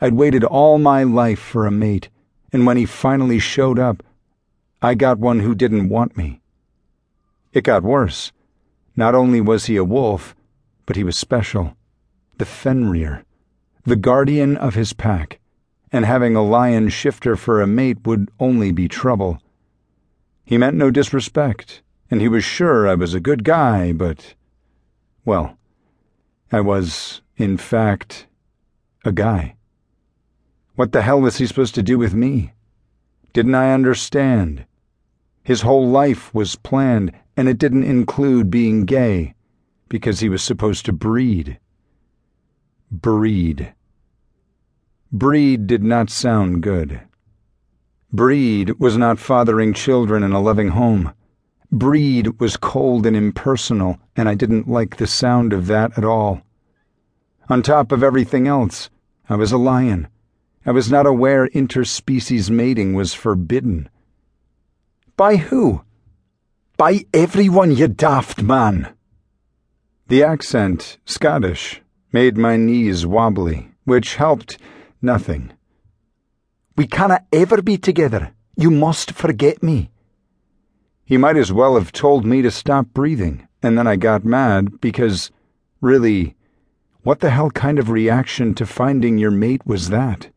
I'd waited all my life for a mate, and when he finally showed up, I got one who didn't want me. It got worse. Not only was he a wolf, but he was special. The Fenrir, the guardian of his pack, and having a lion shifter for a mate would only be trouble. He meant no disrespect, and he was sure I was a good guy, but. Well, I was, in fact, a guy. What the hell was he supposed to do with me? Didn't I understand? His whole life was planned, and it didn't include being gay, because he was supposed to breed. Breed. Breed did not sound good. Breed was not fathering children in a loving home. Breed was cold and impersonal, and I didn't like the sound of that at all. On top of everything else, I was a lion. I was not aware interspecies mating was forbidden. By who? By everyone, you daft man. The accent, Scottish, made my knees wobbly, which helped nothing. We cannot ever be together. You must forget me. He might as well have told me to stop breathing, and then I got mad because, really, what the hell kind of reaction to finding your mate was that?